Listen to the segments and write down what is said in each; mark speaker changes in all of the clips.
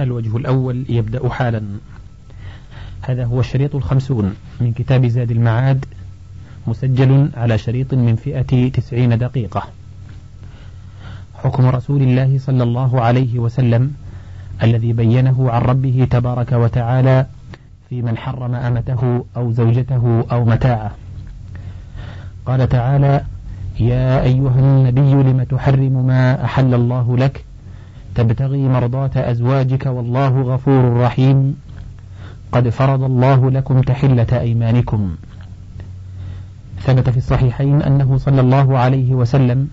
Speaker 1: الوجه الأول يبدأ حالا هذا هو الشريط الخمسون من كتاب زاد المعاد مسجل على شريط من فئة تسعين دقيقة حكم رسول الله صلى الله عليه وسلم الذي بينه عن ربه تبارك وتعالى في من حرم أمته أو زوجته أو متاعه قال تعالى يا أيها النبي لم تحرم ما أحل الله لك تبتغي مرضاة أزواجك والله غفور رحيم قد فرض الله لكم تحلة أيمانكم ثبت في الصحيحين أنه صلى الله عليه وسلم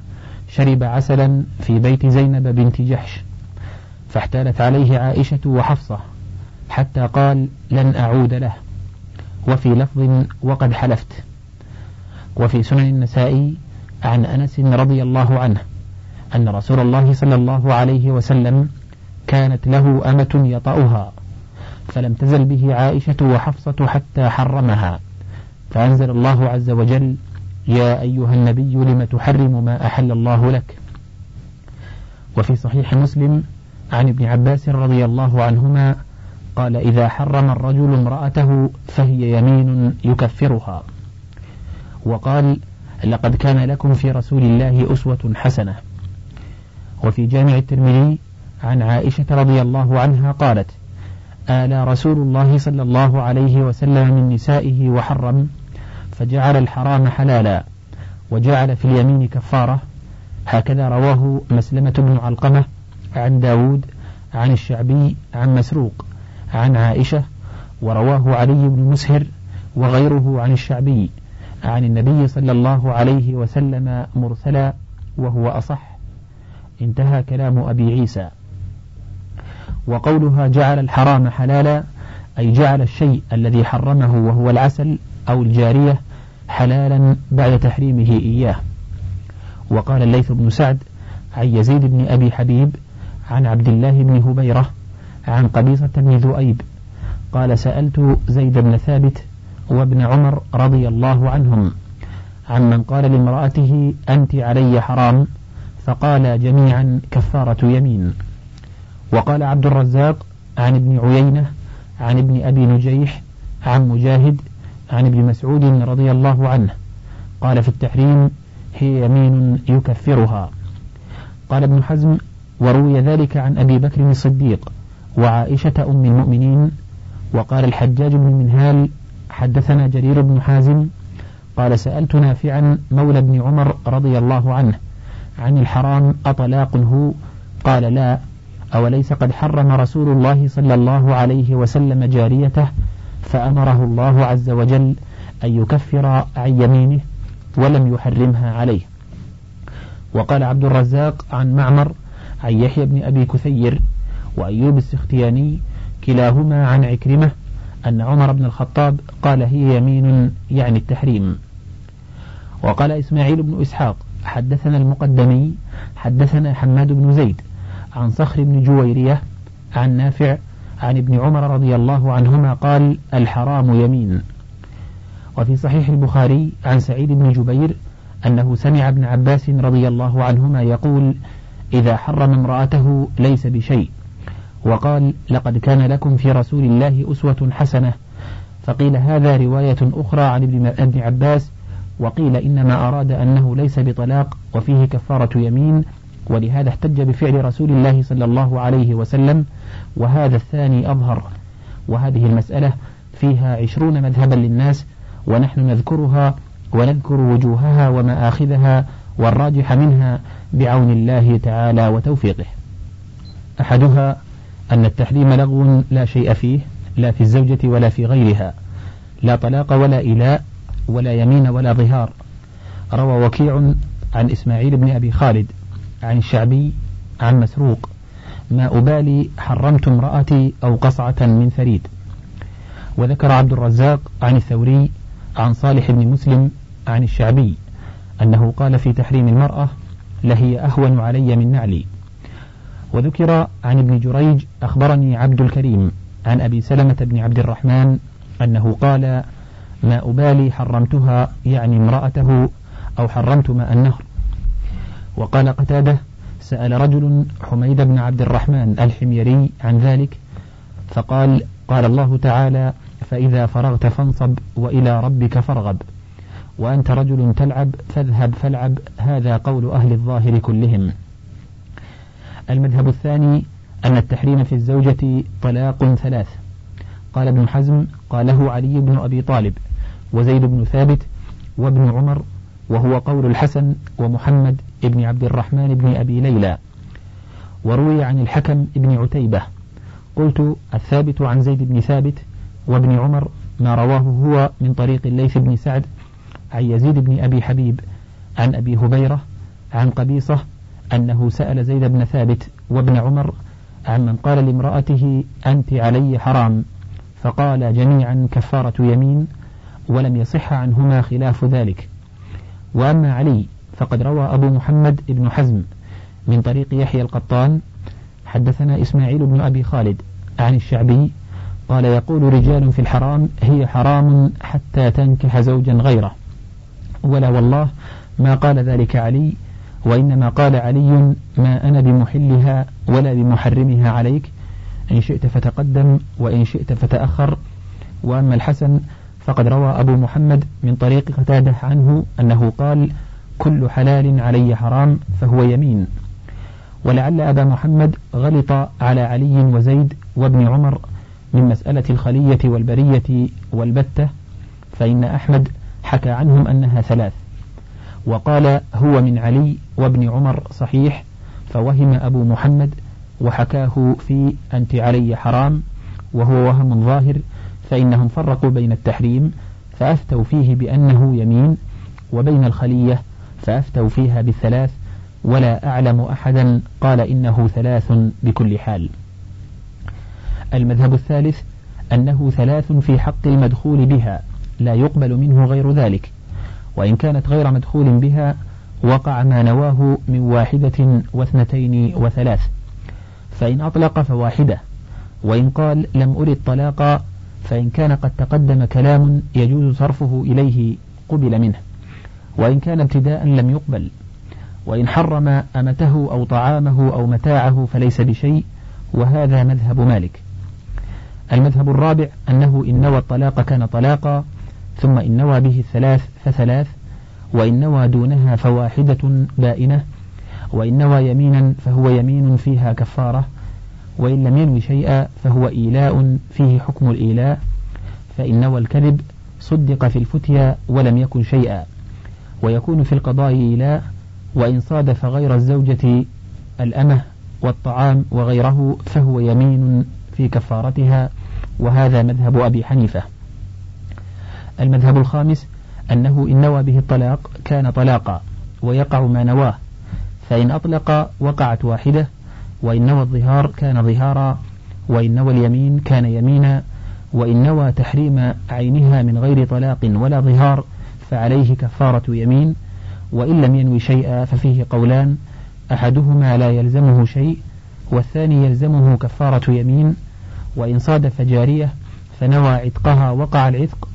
Speaker 1: شرب عسلا في بيت زينب بنت جحش فاحتالت عليه عائشة وحفصة حتى قال لن أعود له وفي لفظ وقد حلفت وفي سنن النسائي عن أنس رضي الله عنه أن رسول الله صلى الله عليه وسلم كانت له أمة يطأها فلم تزل به عائشة وحفصة حتى حرمها فأنزل الله عز وجل يا أيها النبي لم تحرم ما أحل الله لك وفي صحيح مسلم عن ابن عباس رضي الله عنهما قال إذا حرم الرجل امرأته فهي يمين يكفرها وقال لقد كان لكم في رسول الله أسوة حسنة وفي جامع الترمذي عن عائشة رضي الله عنها قالت آلى رسول الله صلى الله عليه وسلم من نسائه وحرم فجعل الحرام حلالا وجعل في اليمين كفارة هكذا رواه مسلمة بن علقمة عن داود عن الشعبي عن مسروق عن عائشة ورواه علي بن مسهر وغيره عن الشعبي عن النبي صلى الله عليه وسلم مرسلا وهو أصح انتهى كلام أبي عيسى وقولها جعل الحرام حلالا أي جعل الشيء الذي حرمه وهو العسل أو الجارية حلالا بعد تحريمه إياه وقال الليث بن سعد عن يزيد بن أبي حبيب عن عبد الله بن هبيرة عن قبيصة بن ذؤيب قال سألت زيد بن ثابت وابن عمر رضي الله عنهم عمن من قال لامرأته أنت علي حرام فقال جميعا كفارة يمين وقال عبد الرزاق عن ابن عيينة عن ابن أبي نجيح عن مجاهد عن ابن مسعود رضي الله عنه قال في التحريم هي يمين يكفرها قال ابن حزم وروي ذلك عن أبي بكر الصديق وعائشة أم المؤمنين وقال الحجاج بن منهال حدثنا جرير بن حازم قال سألت نافعا مولى ابن عمر رضي الله عنه عن الحرام أطلاق هو قال لا أوليس قد حرم رسول الله صلى الله عليه وسلم جاريته فأمره الله عز وجل أن يكفر عن يمينه ولم يحرمها عليه وقال عبد الرزاق عن معمر عن يحيى بن أبي كثير وأيوب السختياني كلاهما عن عكرمة أن عمر بن الخطاب قال هي يمين يعني التحريم وقال إسماعيل بن إسحاق حدثنا المقدمي حدثنا حماد بن زيد عن صخر بن جويرية عن نافع عن ابن عمر رضي الله عنهما قال الحرام يمين وفي صحيح البخاري عن سعيد بن جبير أنه سمع ابن عباس رضي الله عنهما يقول إذا حرم امرأته ليس بشيء وقال لقد كان لكم في رسول الله أسوة حسنة فقيل هذا رواية أخرى عن ابن عباس وقيل إنما أراد أنه ليس بطلاق وفيه كفارة يمين ولهذا احتج بفعل رسول الله صلى الله عليه وسلم وهذا الثاني أظهر وهذه المسألة فيها عشرون مذهبا للناس ونحن نذكرها ونذكر وجوهها ومآخذها والراجح منها بعون الله تعالى وتوفيقه أحدها أن التحريم لغو لا شيء فيه لا في الزوجة ولا في غيرها لا طلاق ولا إله ولا يمين ولا ظهار روى وكيع عن إسماعيل بن أبي خالد عن الشعبي عن مسروق ما أبالي حرمت امرأتي أو قصعة من ثريد وذكر عبد الرزاق عن الثوري عن صالح بن مسلم عن الشعبي أنه قال في تحريم المرأة لهي أهون علي من نعلي وذكر عن ابن جريج أخبرني عبد الكريم عن أبي سلمة بن عبد الرحمن أنه قال ما أبالي حرمتها يعني امرأته أو حرمت ماء النهر وقال قتادة سأل رجل حميد بن عبد الرحمن الحميري عن ذلك فقال قال الله تعالى فإذا فرغت فانصب وإلى ربك فارغب وأنت رجل تلعب فاذهب فالعب هذا قول أهل الظاهر كلهم المذهب الثاني أن التحريم في الزوجة طلاق ثلاث قال ابن حزم قاله علي بن أبي طالب وزيد بن ثابت وابن عمر وهو قول الحسن ومحمد بن عبد الرحمن بن أبي ليلى وروي عن الحكم بن عتيبة قلت الثابت عن زيد بن ثابت وابن عمر ما رواه هو من طريق الليث بن سعد عن يزيد بن أبي حبيب عن أبي هبيرة عن قبيصة أنه سأل زيد بن ثابت وابن عمر عن من قال لامرأته أنت علي حرام فقال جميعا كفارة يمين ولم يصح عنهما خلاف ذلك وأما علي فقد روى أبو محمد بن حزم من طريق يحيى القطان حدثنا إسماعيل بن أبي خالد عن الشعبي قال يقول رجال في الحرام هي حرام حتى تنكح زوجا غيره ولا والله ما قال ذلك علي وإنما قال علي ما أنا بمحلها ولا بمحرمها عليك إن شئت فتقدم وإن شئت فتأخر وأما الحسن فقد روى أبو محمد من طريق قتاده عنه أنه قال كل حلال علي حرام فهو يمين ولعل أبا محمد غلط على علي وزيد وابن عمر من مسألة الخلية والبرية والبتة فإن أحمد حكى عنهم أنها ثلاث وقال هو من علي وابن عمر صحيح فوهم أبو محمد وحكاه في أنت علي حرام وهو وهم ظاهر فإنهم فرقوا بين التحريم فأفتوا فيه بأنه يمين وبين الخلية فأفتوا فيها بالثلاث ولا أعلم أحدا قال إنه ثلاث بكل حال المذهب الثالث أنه ثلاث في حق المدخول بها لا يقبل منه غير ذلك وإن كانت غير مدخول بها وقع ما نواه من واحدة واثنتين وثلاث فإن أطلق فواحدة وإن قال لم أرد طلاقا فإن كان قد تقدم كلام يجوز صرفه إليه قبل منه وإن كان ابتداء لم يقبل وإن حرم أمته أو طعامه أو متاعه فليس بشيء وهذا مذهب مالك المذهب الرابع أنه إن نوى الطلاق كان طلاقا ثم إن نوى به الثلاث فثلاث وإن نوى دونها فواحدة بائنة وإن نوى يمينا فهو يمين فيها كفارة وإن لم ينوي شيئا فهو إيلاء فيه حكم الإيلاء فإن نوى الكذب صدق في الفتيا ولم يكن شيئا ويكون في القضاء إيلاء وإن صادف غير الزوجة الأمة والطعام وغيره فهو يمين في كفارتها وهذا مذهب أبي حنيفة المذهب الخامس أنه إن نوى به الطلاق كان طلاقا ويقع ما نواه فإن أطلق وقعت واحدة وإن نوى الظهار كان ظهارا وإن نوى اليمين كان يمينا وإن نوى تحريم عينها من غير طلاق ولا ظهار فعليه كفارة يمين وإن لم ينوي شيئا ففيه قولان أحدهما لا يلزمه شيء والثاني يلزمه كفارة يمين وإن صادف جارية فنوى عتقها وقع العتق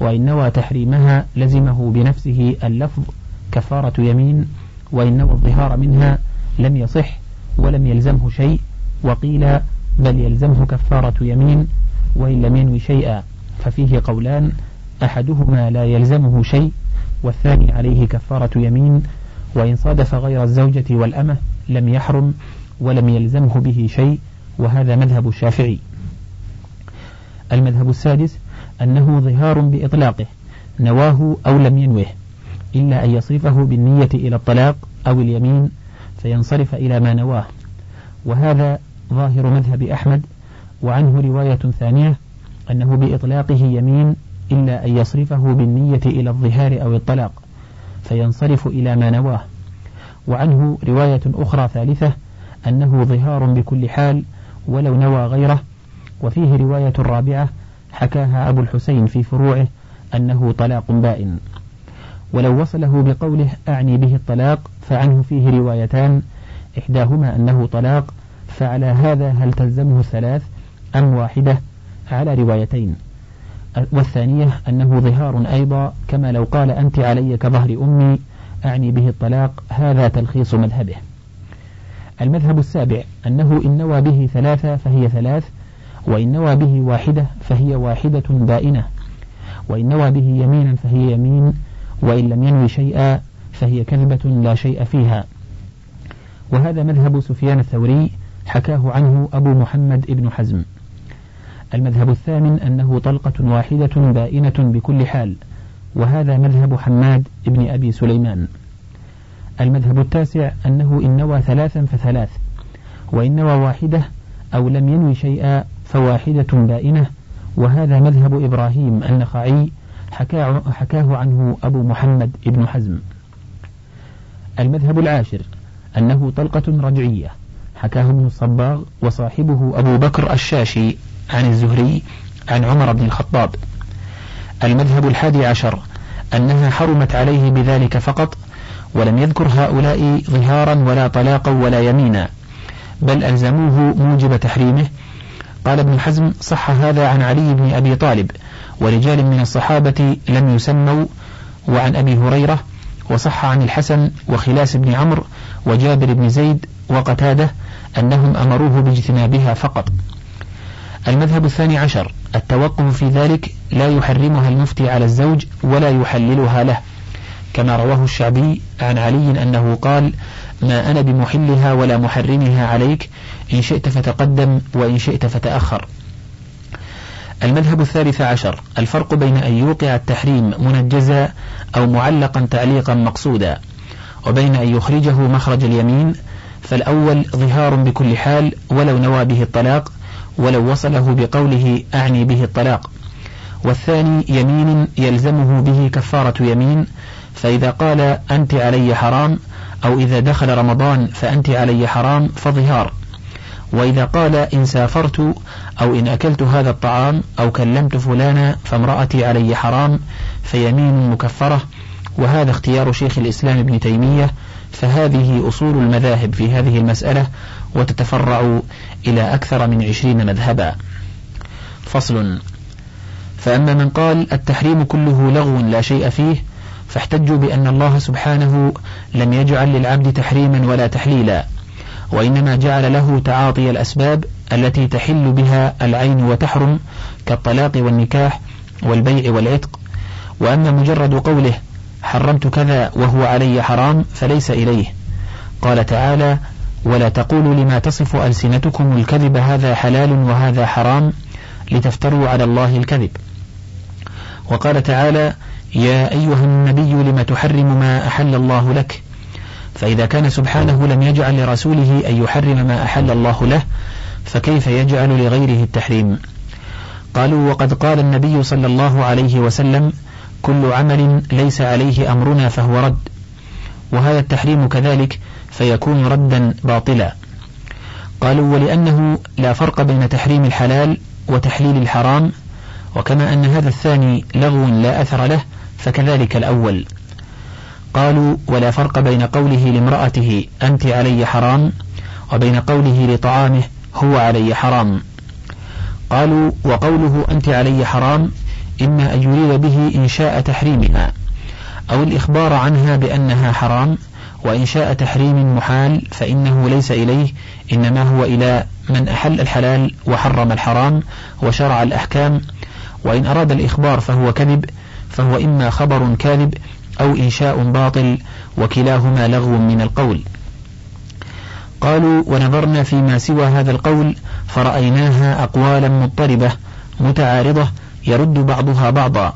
Speaker 1: وإن نوى تحريمها لزمه بنفسه اللفظ كفارة يمين وإن نوى الظهار منها لم يصح ولم يلزمه شيء وقيل بل يلزمه كفارة يمين وإن لم ينوي شيئا ففيه قولان أحدهما لا يلزمه شيء والثاني عليه كفارة يمين وإن صادف غير الزوجة والأمة لم يحرم ولم يلزمه به شيء وهذا مذهب الشافعي المذهب السادس أنه ظهار بإطلاقه نواه أو لم ينوه إلا أن يصرفه بالنية إلى الطلاق أو اليمين فينصرف إلى ما نواه وهذا ظاهر مذهب أحمد وعنه رواية ثانية أنه بإطلاقه يمين إلا أن يصرفه بالنية إلى الظهار أو الطلاق فينصرف إلى ما نواه وعنه رواية أخرى ثالثة أنه ظهار بكل حال ولو نوى غيره وفيه رواية رابعة حكاها أبو الحسين في فروعه أنه طلاق بائن ولو وصله بقوله أعني به الطلاق فعنه فيه روايتان إحداهما أنه طلاق فعلى هذا هل تلزمه الثلاث أم واحدة على روايتين والثانية أنه ظهار أيضا كما لو قال أنت علي كظهر أمي أعني به الطلاق هذا تلخيص مذهبه المذهب السابع أنه إن نوى به ثلاثة فهي ثلاث وإن نوى به واحدة فهي واحدة بائنة وإن نوى به يمينا فهي يمين وإن لم ينوي شيئا فهي كذبة لا شيء فيها وهذا مذهب سفيان الثوري حكاه عنه أبو محمد ابن حزم المذهب الثامن أنه طلقة واحدة بائنة بكل حال وهذا مذهب حماد ابن أبي سليمان المذهب التاسع أنه إن نوى ثلاثا فثلاث وإن نوى واحدة أو لم ينوي شيئا فواحدة بائنة وهذا مذهب إبراهيم النخعي حكاه, حكاه عنه أبو محمد ابن حزم المذهب العاشر أنه طلقة رجعية حكاه ابن الصباغ وصاحبه أبو بكر الشاشي عن الزهري عن عمر بن الخطاب المذهب الحادي عشر أنها حرمت عليه بذلك فقط ولم يذكر هؤلاء ظهارا ولا طلاقا ولا يمينا بل ألزموه موجب تحريمه قال ابن حزم صح هذا عن علي بن أبي طالب ورجال من الصحابة لم يسموا وعن أبي هريرة وصح عن الحسن وخلاس بن عمرو وجابر بن زيد وقتادة أنهم أمروه باجتنابها فقط المذهب الثاني عشر التوقف في ذلك لا يحرمها المفتي على الزوج ولا يحللها له كما رواه الشعبي عن علي أنه قال ما أنا بمحلها ولا محرمها عليك إن شئت فتقدم وإن شئت فتأخر المذهب الثالث عشر الفرق بين أن يوقع التحريم منجزا أو معلقا تعليقا مقصودا وبين أن يخرجه مخرج اليمين فالأول ظهار بكل حال ولو نوى به الطلاق ولو وصله بقوله أعني به الطلاق والثاني يمين يلزمه به كفارة يمين فإذا قال أنت علي حرام أو إذا دخل رمضان فأنت علي حرام فظهار وإذا قال إن سافرت أو إن أكلت هذا الطعام أو كلمت فلانا فامرأتي علي حرام فيمين مكفرة وهذا اختيار شيخ الإسلام ابن تيمية فهذه أصول المذاهب في هذه المسألة وتتفرع إلى أكثر من عشرين مذهبا فصل فأما من قال التحريم كله لغو لا شيء فيه فاحتجوا بأن الله سبحانه لم يجعل للعبد تحريما ولا تحليلا وإنما جعل له تعاطي الأسباب التي تحل بها العين وتحرم كالطلاق والنكاح والبيع والعتق وأما مجرد قوله حرمت كذا وهو علي حرام فليس إليه قال تعالى ولا تقولوا لما تصف ألسنتكم الكذب هذا حلال وهذا حرام لتفتروا على الله الكذب وقال تعالى يا أيها النبي لم تحرم ما أحل الله لك فإذا كان سبحانه لم يجعل لرسوله أن يحرم ما أحل الله له فكيف يجعل لغيره التحريم قالوا وقد قال النبي صلى الله عليه وسلم كل عمل ليس عليه أمرنا فهو رد وهذا التحريم كذلك فيكون ردا باطلا قالوا ولأنه لا فرق بين تحريم الحلال وتحليل الحرام وكما أن هذا الثاني لغو لا أثر له فكذلك الأول قالوا ولا فرق بين قوله لامرأته أنت علي حرام وبين قوله لطعامه هو علي حرام قالوا وقوله أنت علي حرام إما أن يريد به إنشاء تحريمها أو الإخبار عنها بأنها حرام وإنشاء تحريم محال فإنه ليس إليه إنما هو إلى من أحل الحلال وحرم الحرام وشرع الأحكام وإن أراد الإخبار فهو كذب فهو إما خبر كاذب أو إنشاء باطل وكلاهما لغو من القول قالوا ونظرنا فيما سوى هذا القول فرأيناها أقوالا مضطربة متعارضة يرد بعضها بعضا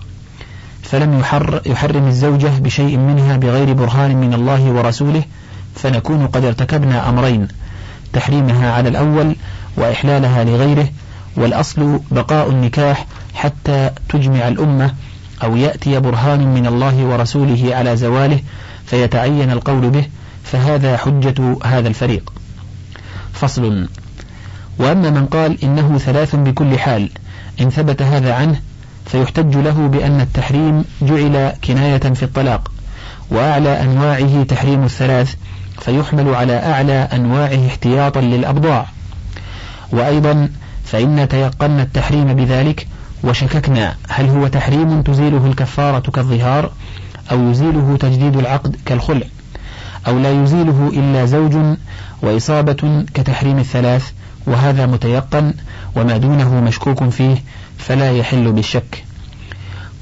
Speaker 1: فلم يحر يحرم الزوجة بشيء منها بغير برهان من الله ورسوله فنكون قد ارتكبنا أمرين تحريمها على الأول وإحلالها لغيره والأصل بقاء النكاح حتى تجمع الأمة أو يأتي برهان من الله ورسوله على زواله فيتعين القول به فهذا حجة هذا الفريق فصل وأما من قال إنه ثلاث بكل حال إن ثبت هذا عنه فيحتج له بأن التحريم جعل كناية في الطلاق وأعلى أنواعه تحريم الثلاث فيحمل على أعلى أنواعه احتياطا للأبضاع وأيضا فإن تيقن التحريم بذلك وشككنا هل هو تحريم تزيله الكفارة كالظهار أو يزيله تجديد العقد كالخلع أو لا يزيله إلا زوج وإصابة كتحريم الثلاث وهذا متيقن وما دونه مشكوك فيه فلا يحل بالشك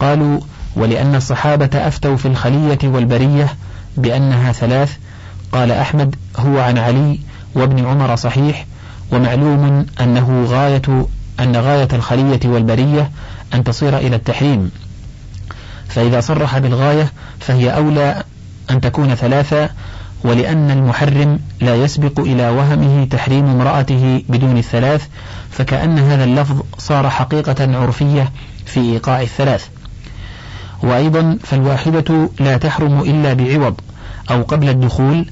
Speaker 1: قالوا ولأن الصحابة أفتوا في الخلية والبرية بأنها ثلاث قال أحمد هو عن علي وابن عمر صحيح ومعلوم أنه غاية أن غاية الخلية والبرية أن تصير إلى التحريم فإذا صرح بالغاية فهي أولى أن تكون ثلاثة ولأن المحرم لا يسبق إلى وهمه تحريم امرأته بدون الثلاث فكأن هذا اللفظ صار حقيقة عرفية في إيقاع الثلاث وأيضا فالواحدة لا تحرم إلا بعوض أو قبل الدخول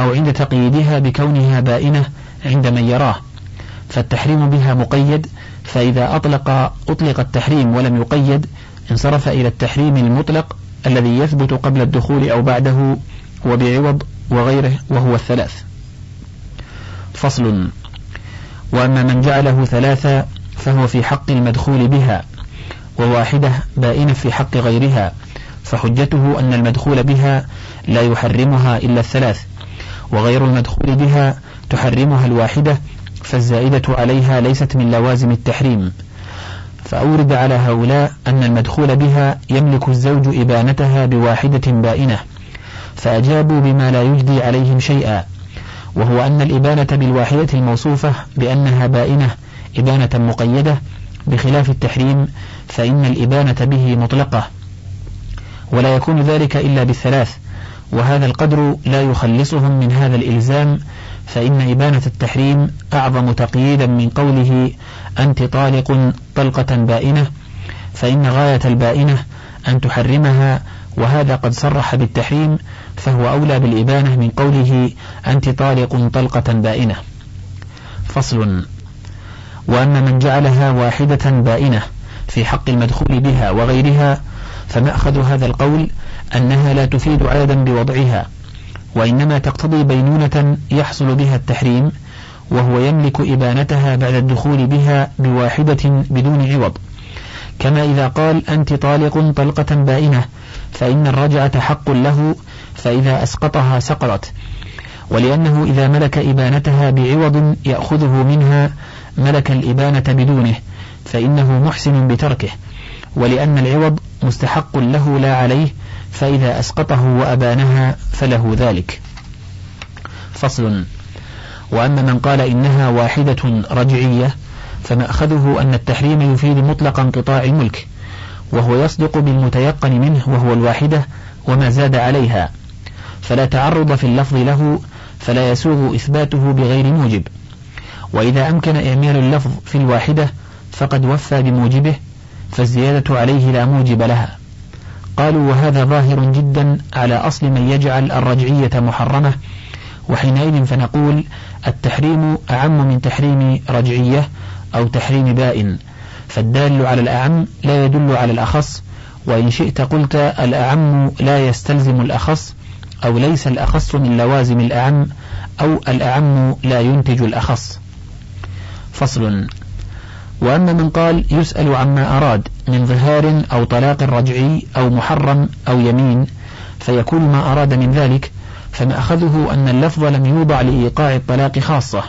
Speaker 1: أو عند تقييدها بكونها بائنة عند من يراه فالتحريم بها مقيد فإذا أطلق أطلق التحريم ولم يقيد انصرف إلى التحريم المطلق الذي يثبت قبل الدخول أو بعده وبعوض وغيره وهو الثلاث فصل وأما من جعله ثلاثة فهو في حق المدخول بها وواحدة بائنة في حق غيرها فحجته أن المدخول بها لا يحرمها إلا الثلاث وغير المدخول بها تحرمها الواحدة فالزائدة عليها ليست من لوازم التحريم فأورد على هؤلاء أن المدخول بها يملك الزوج إبانتها بواحدة بائنة فأجابوا بما لا يجدي عليهم شيئا وهو أن الإبانة بالواحدة الموصوفة بأنها بائنة إبانة مقيدة بخلاف التحريم فإن الإبانة به مطلقة ولا يكون ذلك إلا بالثلاث وهذا القدر لا يخلصهم من هذا الإلزام فإن إبانة التحريم أعظم تقييدا من قوله أنت طالق طلقة بائنة فإن غاية البائنة أن تحرمها وهذا قد صرح بالتحريم فهو أولى بالإبانة من قوله أنت طالق طلقة بائنة فصل وأما من جعلها واحدة بائنة في حق المدخول بها وغيرها فمأخذ هذا القول أنها لا تفيد عددا بوضعها وإنما تقتضي بينونة يحصل بها التحريم وهو يملك إبانتها بعد الدخول بها بواحدة بدون عوض كما إذا قال أنت طالق طلقة بائنة فإن الرجعة حق له فإذا أسقطها سقطت ولأنه إذا ملك إبانتها بعوض يأخذه منها ملك الإبانة بدونه فإنه محسن بتركه ولأن العوض مستحق له لا عليه فإذا أسقطه وأبانها فله ذلك فصل وأما من قال إنها واحدة رجعية فمأخذه أن التحريم يفيد مطلق انقطاع الملك وهو يصدق بالمتيقن منه وهو الواحدة وما زاد عليها فلا تعرض في اللفظ له فلا يسوغ إثباته بغير موجب وإذا أمكن إعمال اللفظ في الواحدة فقد وفى بموجبه فالزيادة عليه لا موجب لها قالوا وهذا ظاهر جدا على أصل من يجعل الرجعية محرمة وحينئذ فنقول التحريم أعم من تحريم رجعية أو تحريم بائن فالدال على الأعم لا يدل على الأخص وإن شئت قلت الأعم لا يستلزم الأخص أو ليس الأخص من لوازم الأعم أو الأعم لا ينتج الأخص فصل وأما من قال يسأل عما أراد من ظهار أو طلاق رجعي أو محرم أو يمين فيكون ما أراد من ذلك فمأخذه أن اللفظ لم يوضع لإيقاع الطلاق خاصة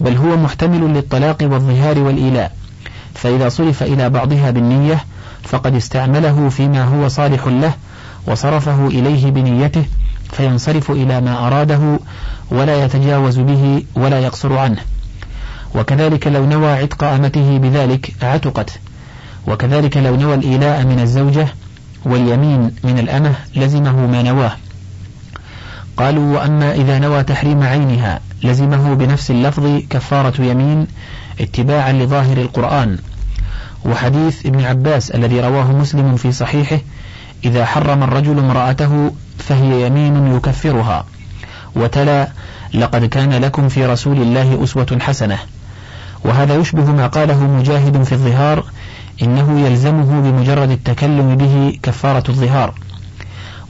Speaker 1: بل هو محتمل للطلاق والظهار والإيلاء فإذا صرف إلى بعضها بالنية فقد استعمله فيما هو صالح له وصرفه إليه بنيته فينصرف إلى ما أراده ولا يتجاوز به ولا يقصر عنه وكذلك لو نوى عتق أمته بذلك عتقت وكذلك لو نوى الإيلاء من الزوجة واليمين من الأمة لزمه ما نواه قالوا وأما إذا نوى تحريم عينها لزمه بنفس اللفظ كفارة يمين اتباعا لظاهر القرآن وحديث ابن عباس الذي رواه مسلم في صحيحه إذا حرم الرجل امرأته فهي يمين يكفرها وتلا لقد كان لكم في رسول الله أسوة حسنة وهذا يشبه ما قاله مجاهد في الظهار إنه يلزمه بمجرد التكلم به كفارة الظهار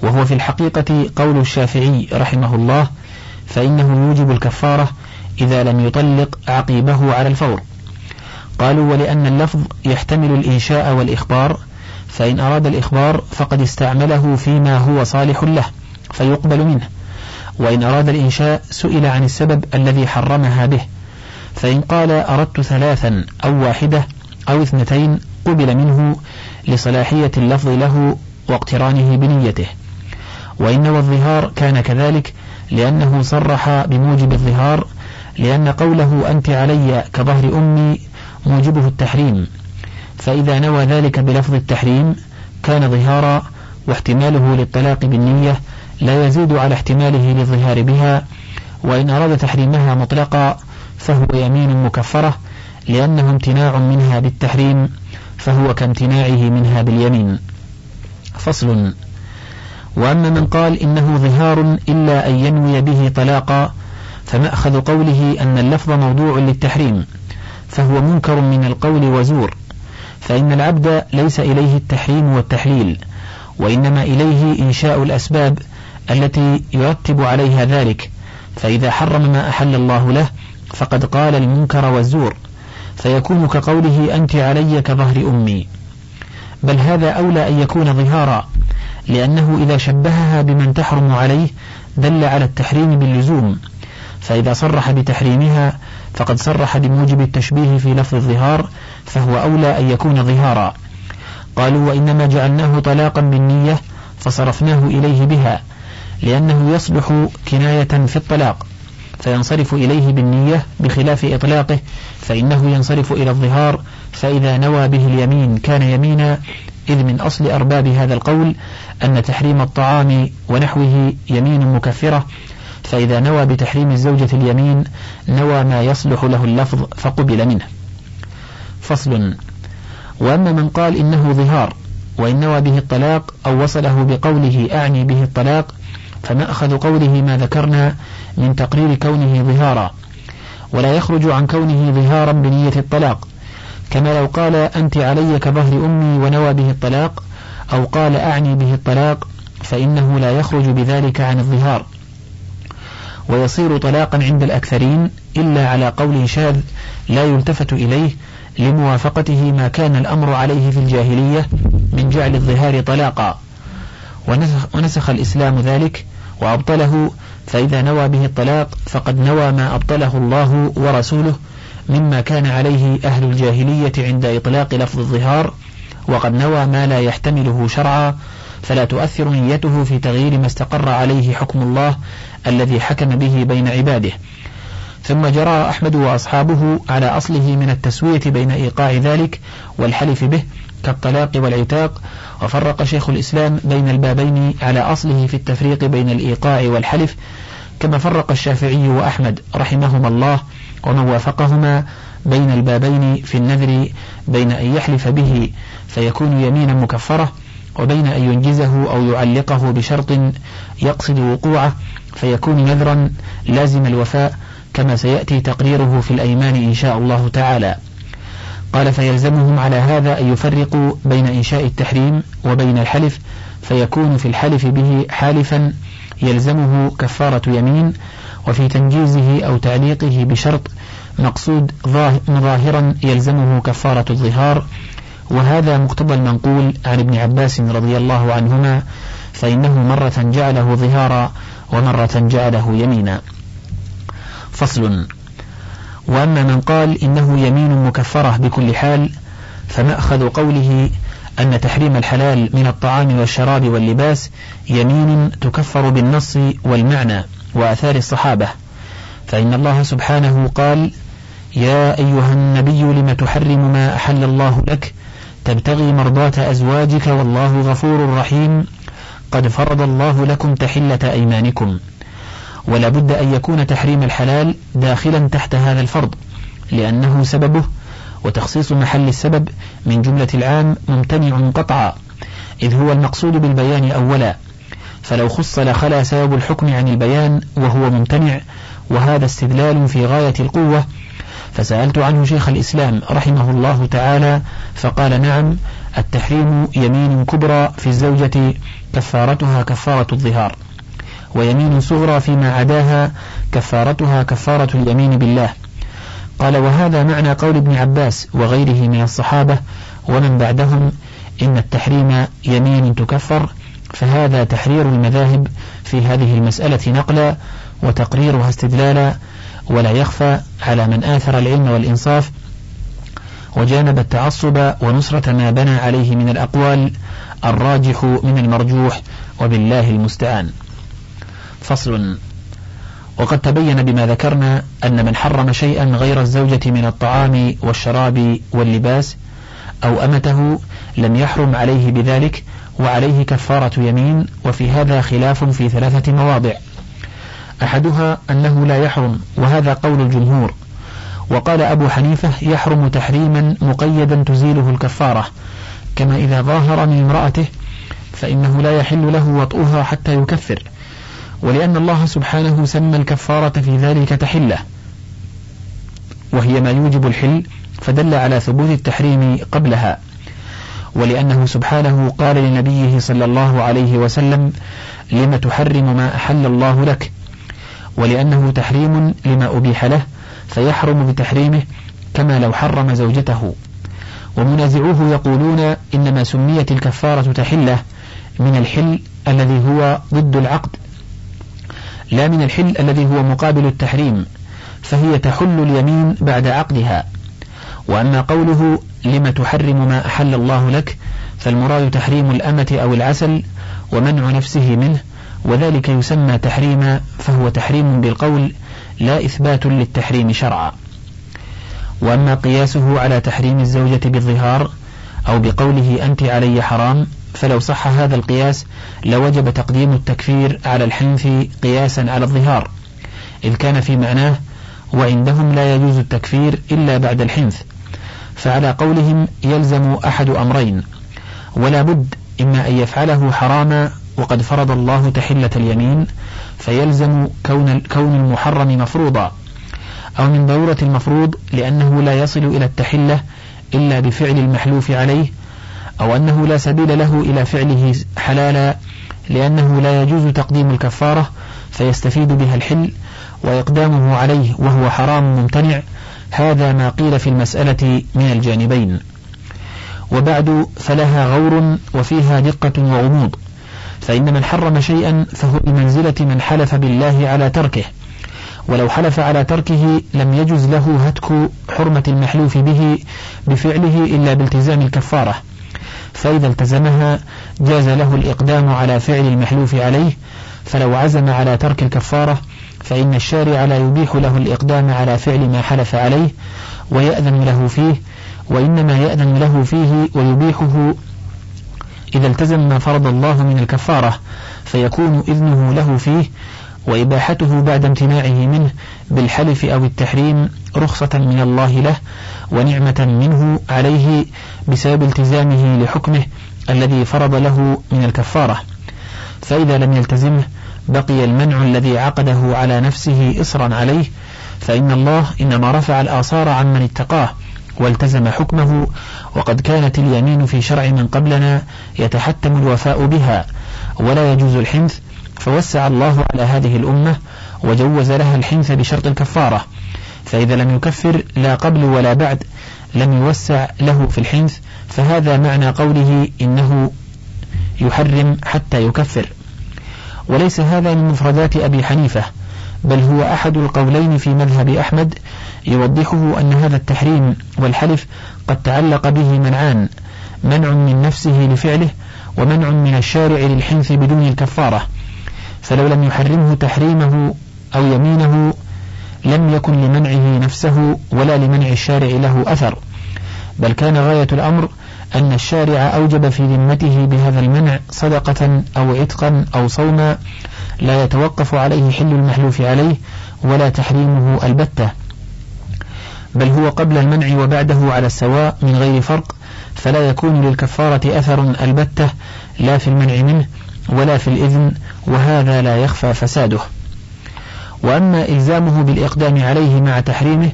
Speaker 1: وهو في الحقيقة قول الشافعي رحمه الله فإنه يوجب الكفارة إذا لم يطلق عقيبه على الفور قالوا ولأن اللفظ يحتمل الإنشاء والإخبار فإن أراد الإخبار فقد استعمله فيما هو صالح له فيقبل منه وإن أراد الإنشاء سئل عن السبب الذي حرمها به فإن قال أردت ثلاثا أو واحدة أو اثنتين قبل منه لصلاحية اللفظ له واقترانه بنيته وإن والظهار كان كذلك لأنه صرح بموجب الظهار لأن قوله أنت علي كظهر أمي موجبه التحريم فإذا نوى ذلك بلفظ التحريم كان ظهارا واحتماله للطلاق بالنية لا يزيد على احتماله للظهار بها وإن أراد تحريمها مطلقا فهو يمين مكفرة لأنه امتناع منها بالتحريم فهو كامتناعه منها باليمين فصل وأما من قال إنه ظهار إلا أن ينوي به طلاقا فمأخذ قوله أن اللفظ موضوع للتحريم فهو منكر من القول وزور فإن العبد ليس إليه التحريم والتحليل وإنما إليه إنشاء الأسباب التي يرتب عليها ذلك فإذا حرم ما أحل الله له فقد قال المنكر والزور فيكون كقوله أنت علي كظهر أمي بل هذا أولى أن يكون ظهارا لأنه إذا شبهها بمن تحرم عليه دل على التحريم باللزوم فإذا صرح بتحريمها فقد صرح بموجب التشبيه في لفظ الظهار فهو أولى أن يكون ظهارا قالوا وإنما جعلناه طلاقا بالنية فصرفناه إليه بها لأنه يصلح كناية في الطلاق فينصرف إليه بالنية بخلاف إطلاقه فإنه ينصرف إلى الظهار فإذا نوى به اليمين كان يمينا إذ من أصل أرباب هذا القول أن تحريم الطعام ونحوه يمين مكفرة فإذا نوى بتحريم الزوجة اليمين نوى ما يصلح له اللفظ فقبل منه فصل وأما من قال إنه ظهار وإن نوى به الطلاق أو وصله بقوله أعني به الطلاق فمأخذ قوله ما ذكرنا من تقرير كونه ظهارا ولا يخرج عن كونه ظهارا بنية الطلاق كما لو قال أنت علي كظهر أمي ونوى به الطلاق أو قال أعني به الطلاق فإنه لا يخرج بذلك عن الظهار ويصير طلاقا عند الأكثرين إلا على قول شاذ لا يلتفت إليه لموافقته ما كان الأمر عليه في الجاهلية من جعل الظهار طلاقا ونسخ, ونسخ الإسلام ذلك وأبطله فإذا نوى به الطلاق فقد نوى ما أبطله الله ورسوله مما كان عليه أهل الجاهلية عند إطلاق لفظ الظهار وقد نوى ما لا يحتمله شرعا فلا تؤثر نيته في تغيير ما استقر عليه حكم الله الذي حكم به بين عباده ثم جرى أحمد وأصحابه على أصله من التسوية بين إيقاع ذلك والحلف به كالطلاق والعتاق وفرق شيخ الإسلام بين البابين على أصله في التفريق بين الإيقاع والحلف كما فرق الشافعي وأحمد رحمهما الله ومن وافقهما بين البابين في النذر بين أن يحلف به فيكون يمينا مكفرة وبين أن ينجزه أو يعلقه بشرط يقصد وقوعه فيكون نذرا لازم الوفاء كما سيأتي تقريره في الأيمان إن شاء الله تعالى قال فيلزمهم على هذا أن يفرقوا بين إنشاء التحريم وبين الحلف فيكون في الحلف به حالفا يلزمه كفارة يمين وفي تنجيزه أو تعليقه بشرط مقصود ظاهرا يلزمه كفارة الظهار وهذا مقتضى المنقول عن ابن عباس رضي الله عنهما فإنه مرة جعله ظهارا ومرة جعله يمينا فصل وأما من قال إنه يمين مكفرة بكل حال فمأخذ قوله أن تحريم الحلال من الطعام والشراب واللباس يمين تكفر بالنص والمعنى وآثار الصحابة فإن الله سبحانه قال يا أيها النبي لم تحرم ما أحل الله لك تبتغي مرضاة أزواجك والله غفور رحيم قد فرض الله لكم تحلة أيمانكم ولا بد أن يكون تحريم الحلال داخلا تحت هذا الفرض لأنه سببه وتخصيص محل السبب من جملة العام ممتنع قطعا إذ هو المقصود بالبيان أولا فلو خص لخلا سبب الحكم عن البيان وهو ممتنع وهذا استدلال في غاية القوة فسألت عنه شيخ الإسلام رحمه الله تعالى فقال نعم التحريم يمين كبرى في الزوجة كفارتها كفارة الظهار ويمين صغرى فيما عداها كفارتها كفارة اليمين بالله قال وهذا معنى قول ابن عباس وغيره من الصحابة ومن بعدهم إن التحريم يمين تكفر فهذا تحرير المذاهب في هذه المسألة نقلا وتقريرها استدلالا ولا يخفى على من آثر العلم والإنصاف وجانب التعصب ونصرة ما بنى عليه من الأقوال الراجح من المرجوح وبالله المستعان فصل وقد تبين بما ذكرنا أن من حرم شيئا غير الزوجة من الطعام والشراب واللباس أو أمته لم يحرم عليه بذلك وعليه كفارة يمين وفي هذا خلاف في ثلاثة مواضع أحدها أنه لا يحرم وهذا قول الجمهور وقال أبو حنيفة يحرم تحريما مقيدا تزيله الكفارة كما إذا ظاهر من امرأته فإنه لا يحل له وطؤها حتى يكفر ولأن الله سبحانه سمى الكفارة في ذلك تحلة وهي ما يوجب الحل فدل على ثبوت التحريم قبلها ولأنه سبحانه قال لنبيه صلى الله عليه وسلم لم تحرم ما أحل الله لك ولأنه تحريم لما أبيح له فيحرم بتحريمه كما لو حرم زوجته ومنازعوه يقولون إنما سميت الكفارة تحلة من الحل الذي هو ضد العقد لا من الحل الذي هو مقابل التحريم فهي تحل اليمين بعد عقدها وأما قوله لم تحرم ما أحل الله لك فالمراد تحريم الأمة أو العسل ومنع نفسه منه وذلك يسمى تحريما فهو تحريم بالقول لا إثبات للتحريم شرعا وأما قياسه على تحريم الزوجة بالظهار أو بقوله أنت علي حرام فلو صح هذا القياس لوجب تقديم التكفير على الحنث قياسا على الظهار إذ كان في معناه وعندهم لا يجوز التكفير إلا بعد الحنث فعلى قولهم يلزم أحد أمرين ولا بد إما أن يفعله حراما وقد فرض الله تحلة اليمين فيلزم كون كون المحرم مفروضا أو من ضرورة المفروض لأنه لا يصل إلى التحلة إلا بفعل المحلوف عليه أو أنه لا سبيل له إلى فعله حلالا لأنه لا يجوز تقديم الكفارة فيستفيد بها الحل وإقدامه عليه وهو حرام ممتنع هذا ما قيل في المسألة من الجانبين وبعد فلها غور وفيها دقة وغموض فإن من حرم شيئا فهو بمنزلة من حلف بالله على تركه ولو حلف على تركه لم يجز له هتك حرمة المحلوف به بفعله إلا بالتزام الكفارة فإذا التزمها جاز له الإقدام على فعل المحلوف عليه فلو عزم على ترك الكفارة فإن الشارع لا يبيح له الإقدام على فعل ما حلف عليه ويأذن له فيه وإنما يأذن له فيه ويبيحه إذا التزم ما فرض الله من الكفارة فيكون إذنه له فيه وإباحته بعد امتناعه منه بالحلف أو التحريم رخصة من الله له ونعمة منه عليه بسبب التزامه لحكمه الذي فرض له من الكفارة فإذا لم يلتزمه بقي المنع الذي عقده على نفسه إصرا عليه فإن الله إنما رفع الآثار عن من اتقاه والتزم حكمه وقد كانت اليمين في شرع من قبلنا يتحتم الوفاء بها ولا يجوز الحنث فوسع الله على هذه الأمة وجوز لها الحنث بشرط الكفارة فإذا لم يكفر لا قبل ولا بعد لم يوسع له في الحنث فهذا معنى قوله إنه يحرم حتى يكفر وليس هذا من مفردات أبي حنيفة بل هو أحد القولين في مذهب أحمد يوضحه أن هذا التحريم والحلف قد تعلق به منعان منع من نفسه لفعله ومنع من الشارع للحنث بدون الكفارة فلو لم يحرمه تحريمه أو يمينه لم يكن لمنعه نفسه ولا لمنع الشارع له أثر بل كان غاية الأمر أن الشارع أوجب في ذمته بهذا المنع صدقة أو عتقا أو صوما لا يتوقف عليه حل المحلوف عليه ولا تحريمه البتة بل هو قبل المنع وبعده على السواء من غير فرق فلا يكون للكفارة أثر البتة لا في المنع منه ولا في الإذن وهذا لا يخفى فساده وأما إلزامه بالإقدام عليه مع تحريمه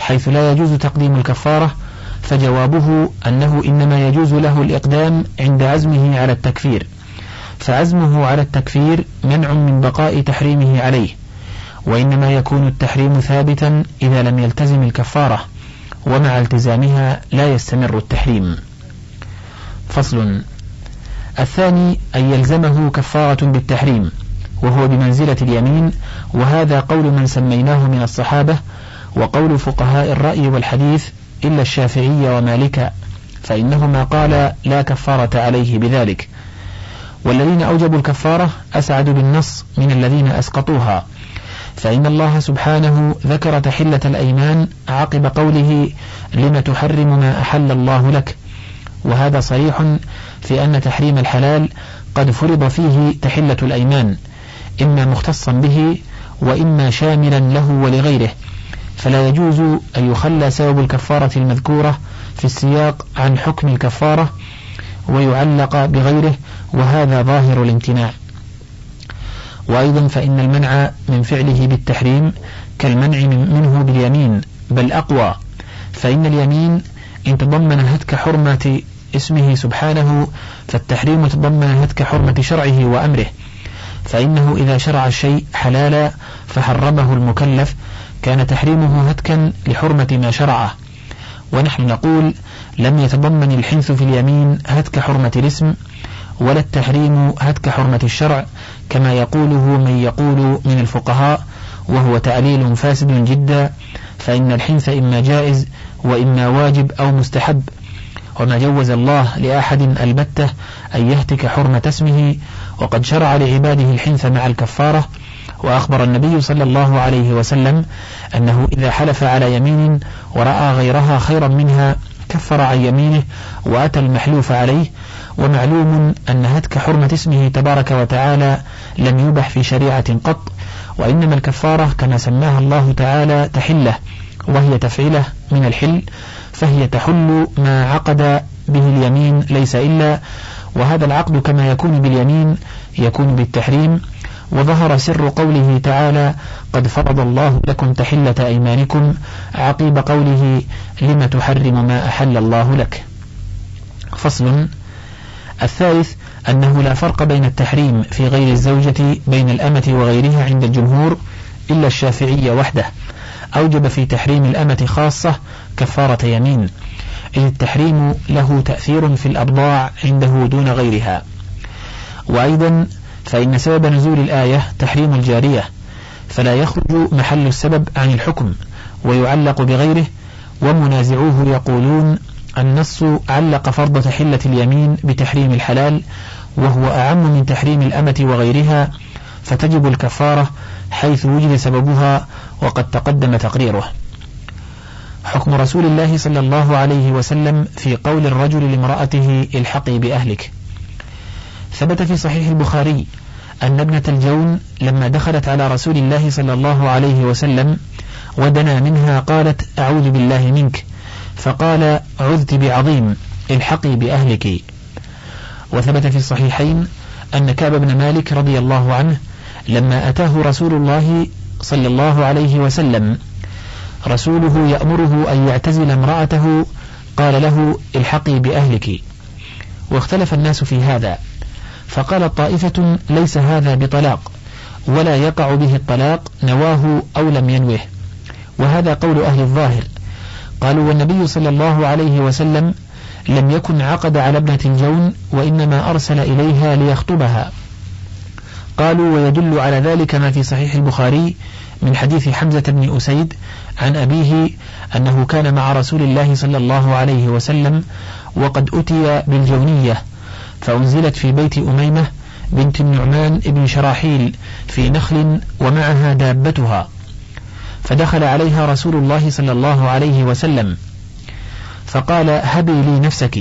Speaker 1: حيث لا يجوز تقديم الكفارة فجوابه أنه إنما يجوز له الإقدام عند عزمه على التكفير فعزمه على التكفير منع من بقاء تحريمه عليه وإنما يكون التحريم ثابتا إذا لم يلتزم الكفارة ومع التزامها لا يستمر التحريم فصل الثاني أن يلزمه كفارة بالتحريم وهو بمنزلة اليمين وهذا قول من سميناه من الصحابة وقول فقهاء الرأي والحديث إلا الشافعي ومالك فإنهما قال لا كفارة عليه بذلك والذين أوجبوا الكفارة أسعد بالنص من الذين أسقطوها فإن الله سبحانه ذكر تحلة الأيمان عقب قوله لم تحرم ما أحل الله لك وهذا صريح في أن تحريم الحلال قد فرض فيه تحلة الأيمان إما مختصا به وإما شاملا له ولغيره فلا يجوز أن يخلى سبب الكفارة المذكورة في السياق عن حكم الكفارة ويعلق بغيره وهذا ظاهر الامتناع وأيضا فإن المنع من فعله بالتحريم كالمنع منه باليمين بل أقوى فإن اليمين إن تضمن هتك حرمة اسمه سبحانه فالتحريم تضمن هتك حرمة شرعه وأمره فإنه إذا شرع الشيء حلالا فحرمه المكلف كان تحريمه هتكا لحرمة ما شرعه ونحن نقول لم يتضمن الحنث في اليمين هتك حرمة الاسم ولا التحريم هتك حرمة الشرع كما يقوله من يقول من الفقهاء وهو تعليل فاسد جدا فإن الحنث إما جائز وإما واجب أو مستحب وما جوز الله لأحد البتة أن يهتك حرمة اسمه وقد شرع لعباده الحنث مع الكفارة وأخبر النبي صلى الله عليه وسلم أنه إذا حلف على يمين ورأى غيرها خيرا منها كفر عن يمينه وأتى المحلوف عليه ومعلوم أن هتك حرمة اسمه تبارك وتعالى لم يبح في شريعة قط وإنما الكفارة كما سماها الله تعالى تحله وهي تفعيله من الحل فهي تحل ما عقد به اليمين ليس إلا وهذا العقد كما يكون باليمين يكون بالتحريم وظهر سر قوله تعالى قد فرض الله لكم تحلة أيمانكم عقيب قوله لم تحرم ما أحل الله لك فصل الثالث أنه لا فرق بين التحريم في غير الزوجة بين الأمة وغيرها عند الجمهور إلا الشافعية وحده أوجب في تحريم الأمة خاصة كفارة يمين إذ التحريم له تأثير في الأبضاع عنده دون غيرها وأيضا فإن سبب نزول الآية تحريم الجارية فلا يخرج محل السبب عن الحكم ويعلق بغيره ومنازعوه يقولون النص علق فرض تحلة اليمين بتحريم الحلال وهو أعم من تحريم الأمة وغيرها فتجب الكفارة حيث وجد سببها وقد تقدم تقريره حكم رسول الله صلى الله عليه وسلم في قول الرجل لامرأته الحقي بأهلك ثبت في صحيح البخاري أن ابنة الجون لما دخلت على رسول الله صلى الله عليه وسلم ودنا منها قالت أعوذ بالله منك فقال عذت بعظيم الحقي بأهلك وثبت في الصحيحين أن كعب بن مالك رضي الله عنه لما أتاه رسول الله صلى الله عليه وسلم رسوله يأمره أن يعتزل امرأته قال له الحقي بأهلك واختلف الناس في هذا فقال طائفة ليس هذا بطلاق ولا يقع به الطلاق نواه أو لم ينوه وهذا قول أهل الظاهر قالوا والنبي صلى الله عليه وسلم لم يكن عقد على ابنة جون وإنما أرسل إليها ليخطبها قالوا ويدل على ذلك ما في صحيح البخاري من حديث حمزة بن أسيد عن أبيه أنه كان مع رسول الله صلى الله عليه وسلم وقد أتي بالجونية فأنزلت في بيت أميمة بنت النعمان بن شراحيل في نخل ومعها دابتها فدخل عليها رسول الله صلى الله عليه وسلم فقال هبي لي نفسك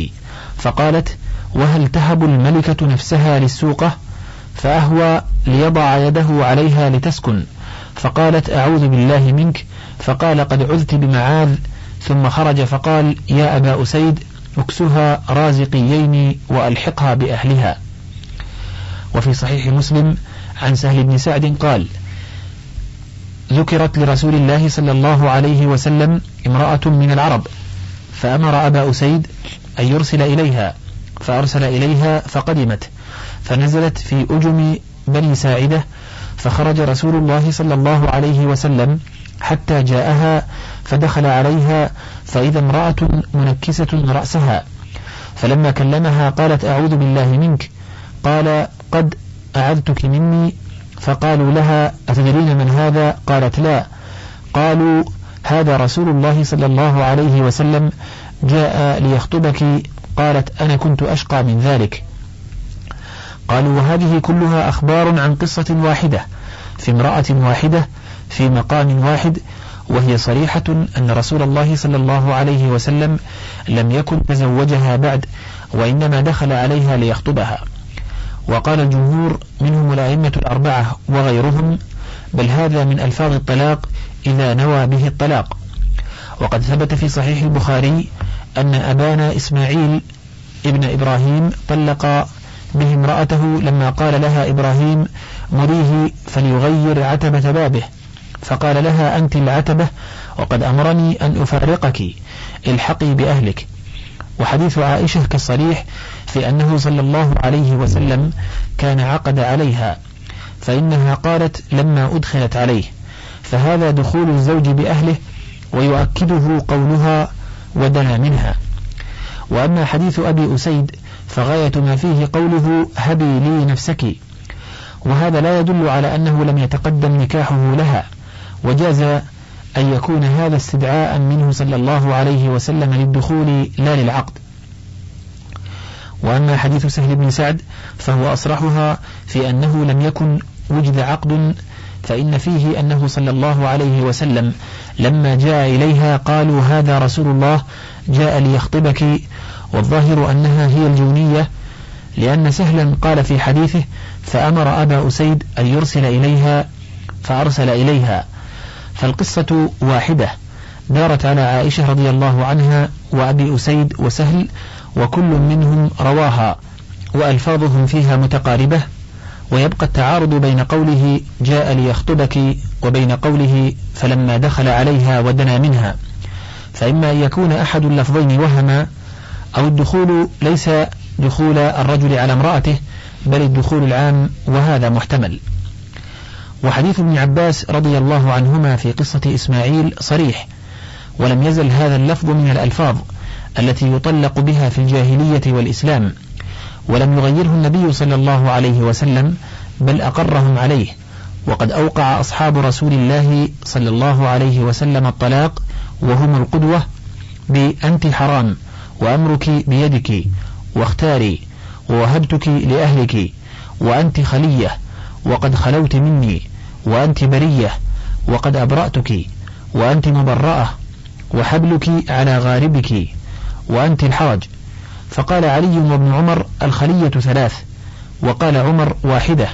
Speaker 1: فقالت وهل تهب الملكة نفسها للسوقة فأهوى ليضع يده عليها لتسكن فقالت أعوذ بالله منك فقال قد عذت بمعاذ ثم خرج فقال يا أبا أسيد اكسها رازقيين وألحقها بأهلها وفي صحيح مسلم عن سهل بن سعد قال ذكرت لرسول الله صلى الله عليه وسلم امرأة من العرب فأمر أبا أسيد أن يرسل إليها فأرسل إليها فقدمت فنزلت في أجم بني ساعدة فخرج رسول الله صلى الله عليه وسلم حتى جاءها فدخل عليها فإذا امرأة منكسة رأسها فلما كلمها قالت أعوذ بالله منك قال قد أعذتك مني فقالوا لها أتدرين من هذا قالت لا قالوا هذا رسول الله صلى الله عليه وسلم جاء ليخطبك قالت أنا كنت أشقى من ذلك قالوا وهذه كلها أخبار عن قصة واحدة في امرأة واحدة في مقام واحد وهي صريحة أن رسول الله صلى الله عليه وسلم لم يكن تزوجها بعد وإنما دخل عليها ليخطبها وقال الجمهور منهم الأئمة الأربعة وغيرهم بل هذا من ألفاظ الطلاق إذا نوى به الطلاق وقد ثبت في صحيح البخاري أن أبانا إسماعيل ابن إبراهيم طلق به امرأته لما قال لها إبراهيم مريه فليغير عتبة بابه فقال لها أنت العتبة وقد أمرني أن أفرقك الحقي بأهلك وحديث عائشة كالصريح في أنه صلى الله عليه وسلم كان عقد عليها فإنها قالت لما أدخلت عليه فهذا دخول الزوج بأهله ويؤكده قولها ودنا منها وأما حديث أبي أسيد فغاية ما فيه قوله هبي لي نفسك وهذا لا يدل على أنه لم يتقدم نكاحه لها وجاز أن يكون هذا استدعاء منه صلى الله عليه وسلم للدخول لا للعقد وأما حديث سهل بن سعد فهو أصرحها في أنه لم يكن وجد عقد فإن فيه أنه صلى الله عليه وسلم لما جاء إليها قالوا هذا رسول الله جاء ليخطبك والظاهر أنها هي الجونية لأن سهلا قال في حديثه فأمر أبا أسيد أن يرسل إليها فأرسل إليها فالقصة واحدة دارت على عائشة رضي الله عنها وأبي أسيد وسهل وكل منهم رواها وألفاظهم فيها متقاربة ويبقى التعارض بين قوله جاء ليخطبك وبين قوله فلما دخل عليها ودنا منها فإما أن يكون أحد اللفظين وهما أو الدخول ليس دخول الرجل على امرأته بل الدخول العام وهذا محتمل وحديث ابن عباس رضي الله عنهما في قصة إسماعيل صريح ولم يزل هذا اللفظ من الألفاظ التي يطلق بها في الجاهلية والإسلام ولم يغيره النبي صلى الله عليه وسلم بل أقرهم عليه وقد أوقع أصحاب رسول الله صلى الله عليه وسلم الطلاق وهم القدوة بأنت حرام وأمرك بيدك واختاري ووهبتك لأهلك وأنت خلية وقد خلوت مني وأنت برية وقد أبرأتك وأنت مبرأة وحبلك على غاربك وأنت الحرج فقال علي وابن عمر الخلية ثلاث وقال عمر واحدة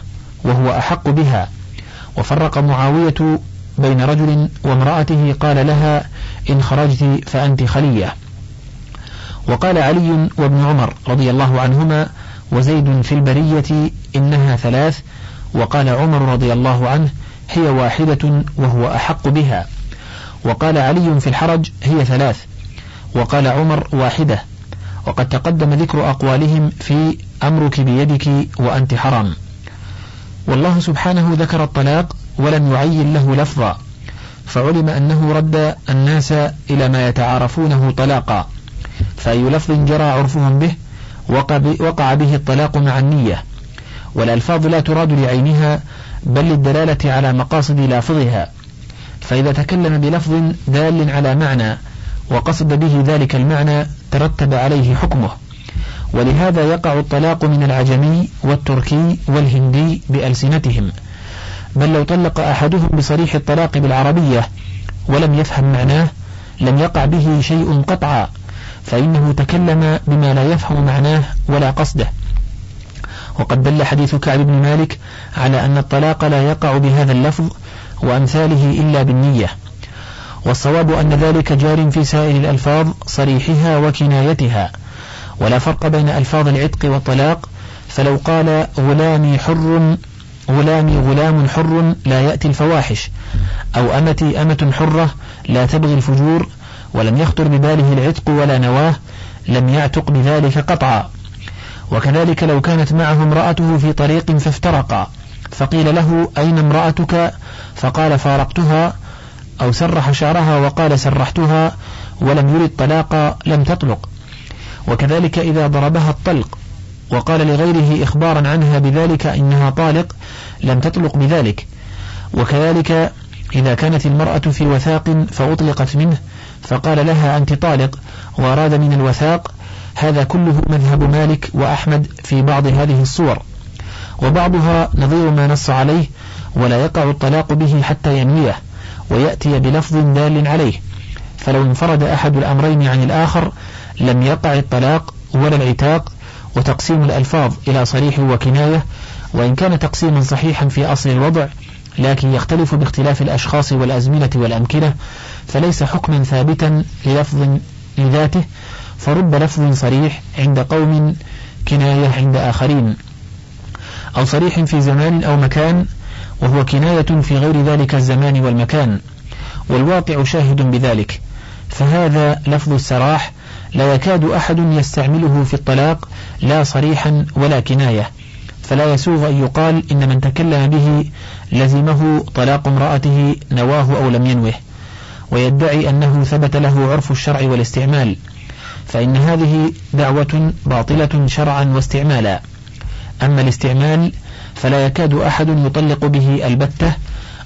Speaker 1: وهو أحق بها وفرق معاوية بين رجل وامرأته قال لها إن خرجت فأنت خلية وقال علي وابن عمر رضي الله عنهما وزيد في البرية إنها ثلاث وقال عمر رضي الله عنه هي واحدة وهو أحق بها وقال علي في الحرج هي ثلاث وقال عمر واحدة وقد تقدم ذكر أقوالهم في أمرك بيدك وأنت حرام والله سبحانه ذكر الطلاق ولم يعين له لفظا فعلم أنه رد الناس إلى ما يتعارفونه طلاقا فأي لفظ جرى عرفهم به وقع به الطلاق مع النية والألفاظ لا تراد لعينها بل للدلالة على مقاصد لافظها فإذا تكلم بلفظ دال على معنى وقصد به ذلك المعنى ترتب عليه حكمه ولهذا يقع الطلاق من العجمي والتركي والهندي بألسنتهم بل لو طلق أحدهم بصريح الطلاق بالعربية ولم يفهم معناه لم يقع به شيء قطعا فإنه تكلم بما لا يفهم معناه ولا قصده وقد دل حديث كعب بن مالك على أن الطلاق لا يقع بهذا اللفظ وأمثاله إلا بالنية والصواب أن ذلك جار في سائر الألفاظ صريحها وكنايتها ولا فرق بين ألفاظ العتق والطلاق فلو قال غلامي حر غلامي غلام حر لا يأتي الفواحش أو أمتي أمة حرة لا تبغي الفجور ولم يخطر بباله العتق ولا نواه لم يعتق بذلك قطعا وكذلك لو كانت معه امرأته في طريق فافترقا فقيل له أين امرأتك فقال فارقتها أو سرح شعرها وقال سرحتها ولم يرد طلاقا لم تطلق وكذلك إذا ضربها الطلق وقال لغيره إخبارا عنها بذلك إنها طالق لم تطلق بذلك وكذلك إذا كانت المرأة في وثاق فأطلقت منه فقال لها أنت طالق وأراد من الوثاق هذا كله مذهب مالك وأحمد في بعض هذه الصور وبعضها نظير ما نص عليه ولا يقع الطلاق به حتى ينويه ويأتي بلفظ دال عليه فلو انفرد أحد الأمرين عن الآخر لم يقع الطلاق ولا العتاق وتقسيم الألفاظ إلى صريح وكناية وإن كان تقسيما صحيحا في أصل الوضع لكن يختلف باختلاف الأشخاص والأزمنة والأمكنة فليس حكما ثابتا للفظ لذاته فرب لفظ صريح عند قوم كناية عند آخرين أو صريح في زمان أو مكان وهو كناية في غير ذلك الزمان والمكان والواقع شاهد بذلك فهذا لفظ السراح لا يكاد أحد يستعمله في الطلاق لا صريحا ولا كناية فلا يسوغ أن يقال إن من تكلم به لزمه طلاق امرأته نواه أو لم ينوه ويدعي أنه ثبت له عرف الشرع والاستعمال فإن هذه دعوة باطلة شرعا واستعمالا أما الاستعمال فلا يكاد أحد يطلق به البتة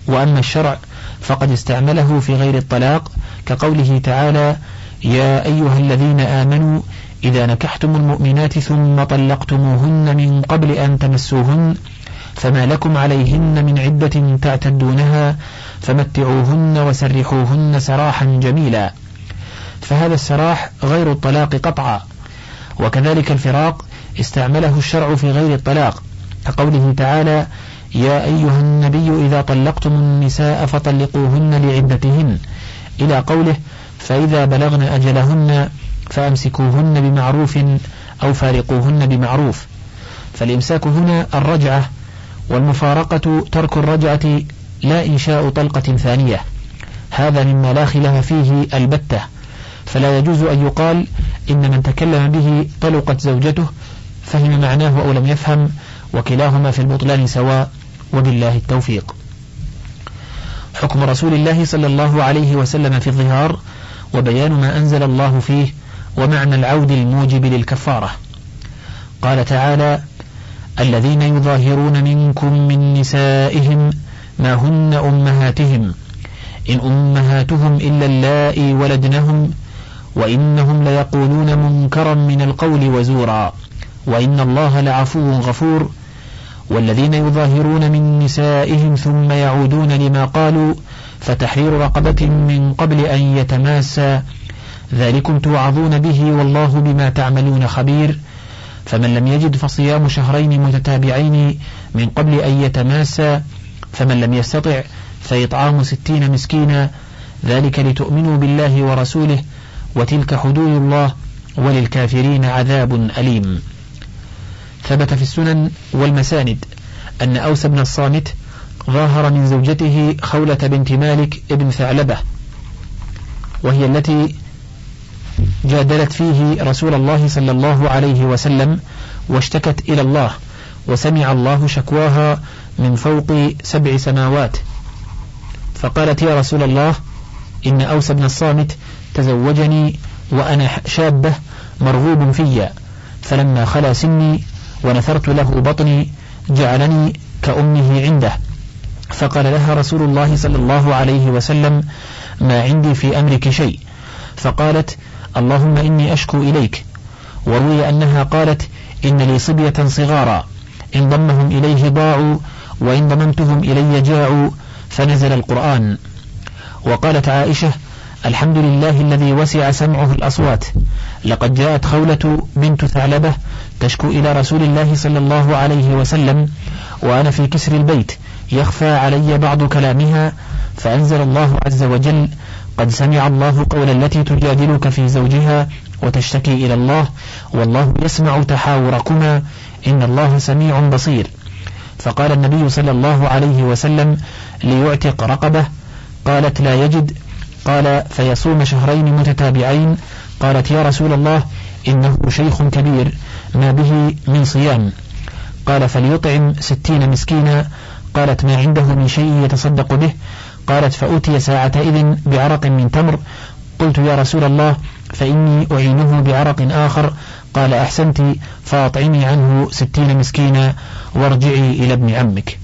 Speaker 1: وأما الشرع فقد استعمله في غير الطلاق كقوله تعالى يا أيها الذين آمنوا إذا نكحتم المؤمنات ثم طلقتموهن من قبل أن تمسوهن فما لكم عليهن من عدة تعتدونها فمتعوهن وسرحوهن سراحا جميلا فهذا السراح غير الطلاق قطعا وكذلك الفراق استعمله الشرع في غير الطلاق كقوله تعالى يا أيها النبي إذا طلقتم النساء فطلقوهن لعدتهن إلى قوله فإذا بلغن أجلهن فأمسكوهن بمعروف أو فارقوهن بمعروف فالإمساك هنا الرجعة والمفارقة ترك الرجعة لا إنشاء طلقة ثانية هذا مما لا خلاف فيه البتة فلا يجوز أن يقال إن من تكلم به طلقت زوجته فهم معناه أو لم يفهم وكلاهما في البطلان سواء وبالله التوفيق حكم رسول الله صلى الله عليه وسلم في الظهار وبيان ما أنزل الله فيه ومعنى العود الموجب للكفارة قال تعالى الذين يظاهرون منكم من نسائهم ما هن أمهاتهم إن أمهاتهم إلا اللائي ولدنهم وإنهم ليقولون منكرا من القول وزورا وإن الله لعفو غفور والذين يظاهرون من نسائهم ثم يعودون لما قالوا فتحرير رقبة من قبل أن يتماسى ذلكم توعظون به والله بما تعملون خبير فمن لم يجد فصيام شهرين متتابعين من قبل أن يتماسى فمن لم يستطع فإطعام ستين مسكينا ذلك لتؤمنوا بالله ورسوله وتلك حدود الله وللكافرين عذاب أليم ثبت في السنن والمساند أن أوس بن الصامت ظاهر من زوجته خولة بنت مالك ابن ثعلبة وهي التي جادلت فيه رسول الله صلى الله عليه وسلم واشتكت إلى الله وسمع الله شكواها من فوق سبع سماوات فقالت يا رسول الله إن أوس بن الصامت تزوجني وأنا شابة مرغوب فيا فلما خلا سني ونثرت له بطني جعلني كأمه عنده فقال لها رسول الله صلى الله عليه وسلم ما عندي في أمرك شيء فقالت اللهم إني أشكو إليك وروي أنها قالت إن لي صبية صغارا إن ضمهم إليه ضاعوا وإن ضممتهم إلي جاعوا فنزل القرآن وقالت عائشة الحمد لله الذي وسع سمعه الأصوات لقد جاءت خولة بنت ثعلبة تشكو إلى رسول الله صلى الله عليه وسلم وأنا في كسر البيت يخفى علي بعض كلامها فأنزل الله عز وجل قد سمع الله قول التي تجادلك في زوجها وتشتكي إلى الله والله يسمع تحاوركما إن الله سميع بصير فقال النبي صلى الله عليه وسلم ليعتق رقبة قالت لا يجد قال فيصوم شهرين متتابعين قالت يا رسول الله إنه شيخ كبير ما به من صيام قال فليطعم ستين مسكينا قالت ما عنده من شيء يتصدق به قالت فأتي ساعتئذ بعرق من تمر قلت يا رسول الله فإني أعينه بعرق آخر قال أحسنت فأطعمي عنه ستين مسكينا وارجعي إلى ابن عمك